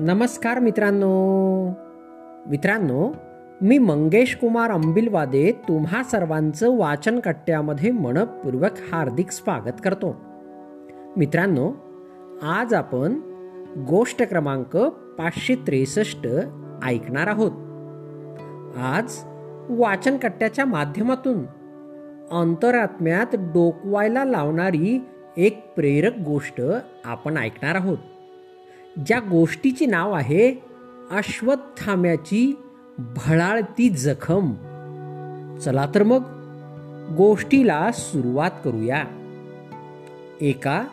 नमस्कार मित्रांनो. मित्रांनो मी मंगेश कुमार अंबिलवादे तुम्हा सर्वांचं वाचन कट्ट्यामध्ये मनपूर्वक हार्दिक स्वागत करतो. मित्रांनो आज आपण गोष्ट क्रमांक पाचशे त्रेसष्ट ऐकणार आहोत. आज वाचन कट्ट्याच्या माध्यमातून अंतरात्म्यात डोकवायला लावणारी एक प्रेरक गोष्ट आपण ऐकणार आहोत. ज्या गोष्टीचे नाव आहे अश्वत्थाम्याची भळाळती जखम. चला तर मग गोष्टीला सुरुवात करूया. एका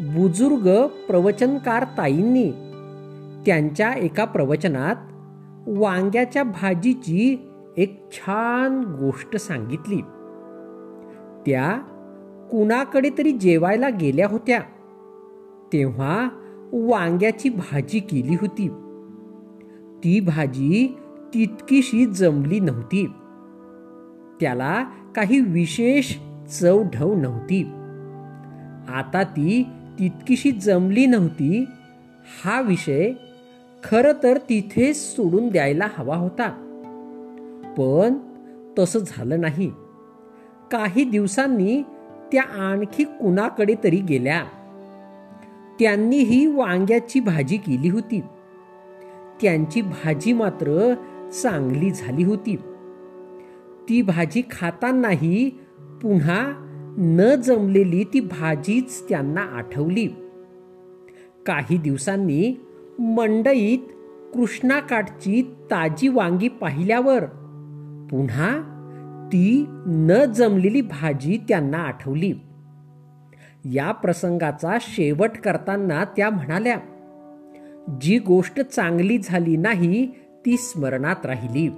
बुजुर्ग प्रवचनकार ताईंनी त्यांच्या एका प्रवचनात वांग्याच्या भाजीची एक छान गोष्ट सांगितली. त्या कुणाकडे तरी जेवायला गेल्या होत्या. तेव्हा वांग्याची भाजी केली होती. ती भाजी तितकीशी जमली नव्हती. त्याला काही विशेष चव ढव नव्हती. आता ती तितकीशी जमली नव्हती. हा विषय खर तर तिथे सोडून द्यायला हवा होता. पण तसं झालं नाही. काही दिवसांनी त्या आणखी कुणाकडे तरी गेल्या. त्यांनीही वांग्याची भाजी केली होती. त्यांची भाजी मात्र चांगली झाली होती. ती भाजी खातानाही पुन्हा न जमलेली ती भाजीच त्यांना आठवली. काही दिवसांनी मंडईत कृष्णाकाठची ताजी वांगी पाहिल्यावर पुन्हा ती न जमलेली भाजी त्यांना आठवली. या प्रसंगाचा शेवट करताना त्या म्हणाल्या जी गोष्ट चांगली झाली नाही ती स्मरणात राहिली.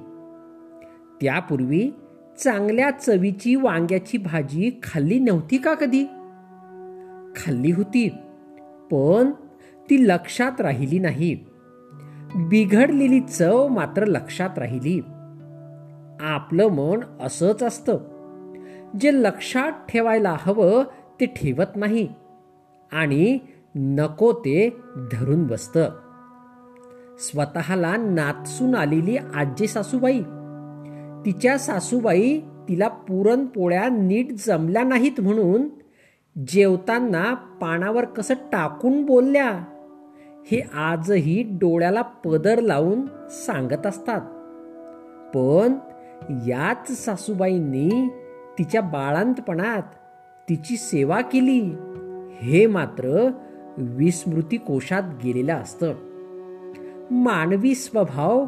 त्यापूर्वी चांगल्या चवीची वांग्याची भाजी खाल्ली नव्हती का कधी? खाल्ली होती पण ती लक्षात राहिली नाही. बिघडलेली चव मात्र लक्षात राहिली. आपलं मन असंच असतं. जे लक्षात ठेवायला हवं ते ठेवत नाही आणि नको ते धरून बसतं. स्वतःला नाचून आलेली आजी सासूबाई. तिच्या सासूबाई तिला पुरणपोळ्या नीट जमल्या नाहीत म्हणून जेवताना पानावर कसं टाकून बोलल्या. हे आजही डोळ्याला पदर लावून सांगत असतात. पण याच सासूबाईंनी तिच्या बाळांतपणात तिची सेवा केली. हे मात्र विस्मृती कोशात गेलेलं असतं. मानवी स्वभाव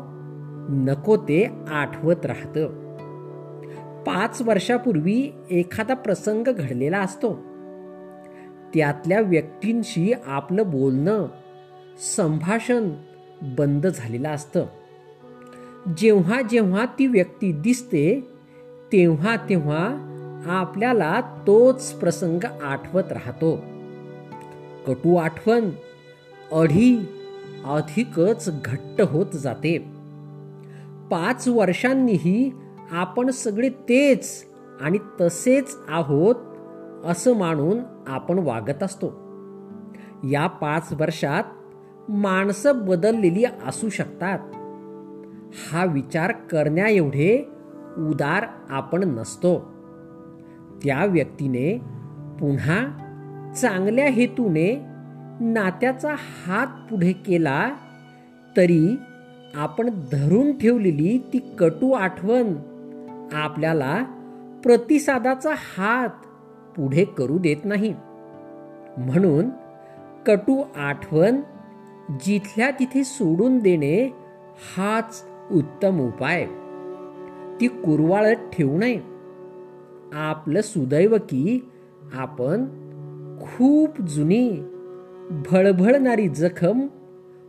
नको ते आठवत राहत. पाच वर्षापूर्वी एखादा प्रसंग घडलेला असतो. त्यातल्या व्यक्तींशी आपलं बोलणं संभाषण बंद झालेलं असतं. जेव्हा जेव्हा ती व्यक्ती दिसते तेव्हा तेव्हा आपल्याला तोच प्रसंग आठवत राहतो. कटू आठवण अढी अधिकच घट्ट होत जाते. पाच वर्षांनीही आपण सगळे तेच आणि तसेच आहोत असं मानून आपण वागत असतो. या पाच वर्षात माणसं बदललेली असू शकतात. हा विचार करण्याएवढे उदार आपण नसतो. त्या व्यक्तीने पुन्हा चांगल्या हेतूने नात्याचा हात पुढे केला तरी आपण धरून ठेवलेली ती कटू आठवण आपल्याला प्रतिसादाचा हात पुढे करू देत नाही. म्हणून कटू आठवण जिथल्या तिथे सोडून देणे हाच उत्तम उपाय. ती कुरवाळत ठेवू नये. आपलं सुदैव की आपण खूप जुनी भळभळणारी जखम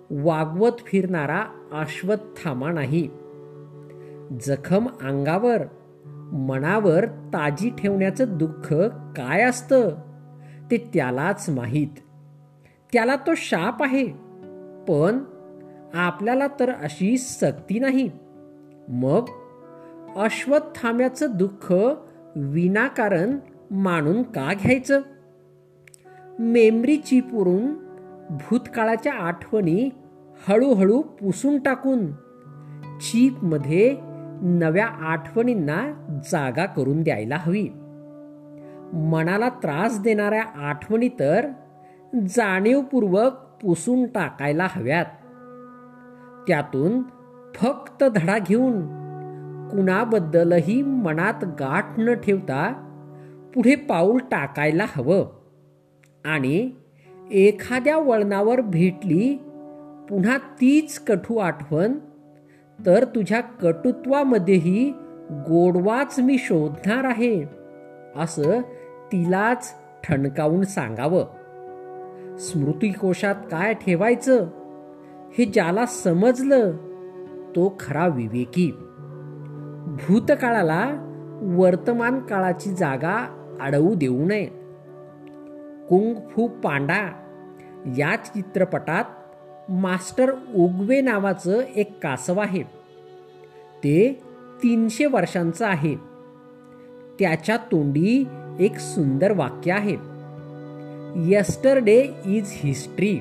वागवत फिरणारा अश्वत्थामा नाही. जखम अंगावर मनावर ताजी ठेवण्याचं दुःख काय असतं ते त्यालाच माहीत. त्याला तो शाप आहे पण आपल्याला तर अशी सक्ती नाही. मग अश्वत्थाम्याचं दुःख विनाकारण मानून का घ्यायचं? मेमरी चिपवरून भूतकाळाच्या आठवणी हळूहळू पुसून टाकून चीपमध्ये नव्या आठवणींना जागा करून द्यायला हवी. मनाला त्रास देणाऱ्या आठवणी तर जाणीवपूर्वक पुसून टाकायला हव्यात. त्यातून फक्त धडा घेऊन कुणाबद्दलही मनात गाठ न ठेवता पुढे पाऊल टाकायला हवं. आणि एखाद्या वळणावर भेटली पुन्हा तीच कठू आठवण तर तुझ्या कटुत्वामध्येही गोडवाच मी शोधणार आहे असं तिलाच ठणकावून सांगावं. स्मृतिकोशात काय ठेवायचं? हे ज्याला समजलं तो खरा विवेकी. भूतकाळाला वर्तमान काळाची जागा अडवू देऊ नये. कुंग फू पांडा या चित्रपटात मास्टर उगवे नावाचं एक कासव आहे. ते तीनशे वर्षांचं आहे. त्याच्या तोंडी एक सुंदर वाक्य आहे. Yesterday is history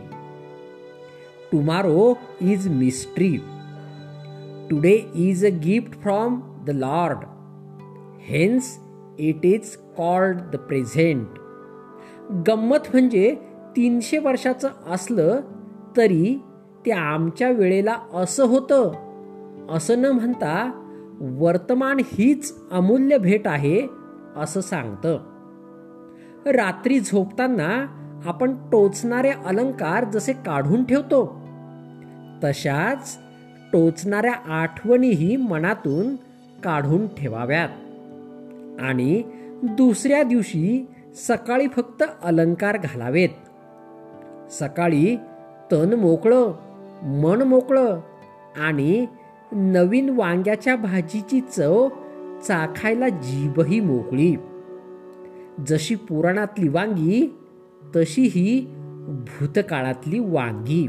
tomorrow is mystery today is a gift from the Lord hence it is called the present गंमत म्हणजे तीनशे वर्षाचं असलं तरी ते आमच्या वेळेला असं होतं. असं न म्हणता वर्तमान हीच अमूल्य भेट आहे असं सांगतं. रात्री झोपताना आपण टोचणारे अलंकार जसे काढून ठेवतो तशाच टोचणाऱ्या आठवणीही मनातून काढून ठेवाव्यात. आणि दुसऱ्या दिवशी सकाळी फक्त अलंकार घालावेत. सकाळी तन मोकळं मन मोकळं आणि नवीन वांग्याच्या भाजीची चव चाखायला जीभही मोकळी. जशी पुराणातली वांगी तशी ही भूतकाळातली वांगी.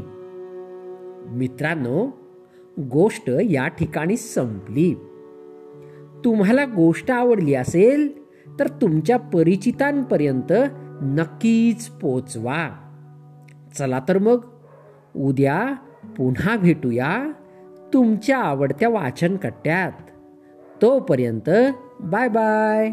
मित्रांनो गोष्ट या ठिकाणी संपली. तुम्हाला गोष्ट आवडली असेल तर तुमच्या परिचितांपर्यंत नक्कीच पोचवा. चला तर मग उद्या पुन्हा भेटूया तुमच्या आवडत्या वाचन कट्ट्यात तोपर्यंत बाय बाय.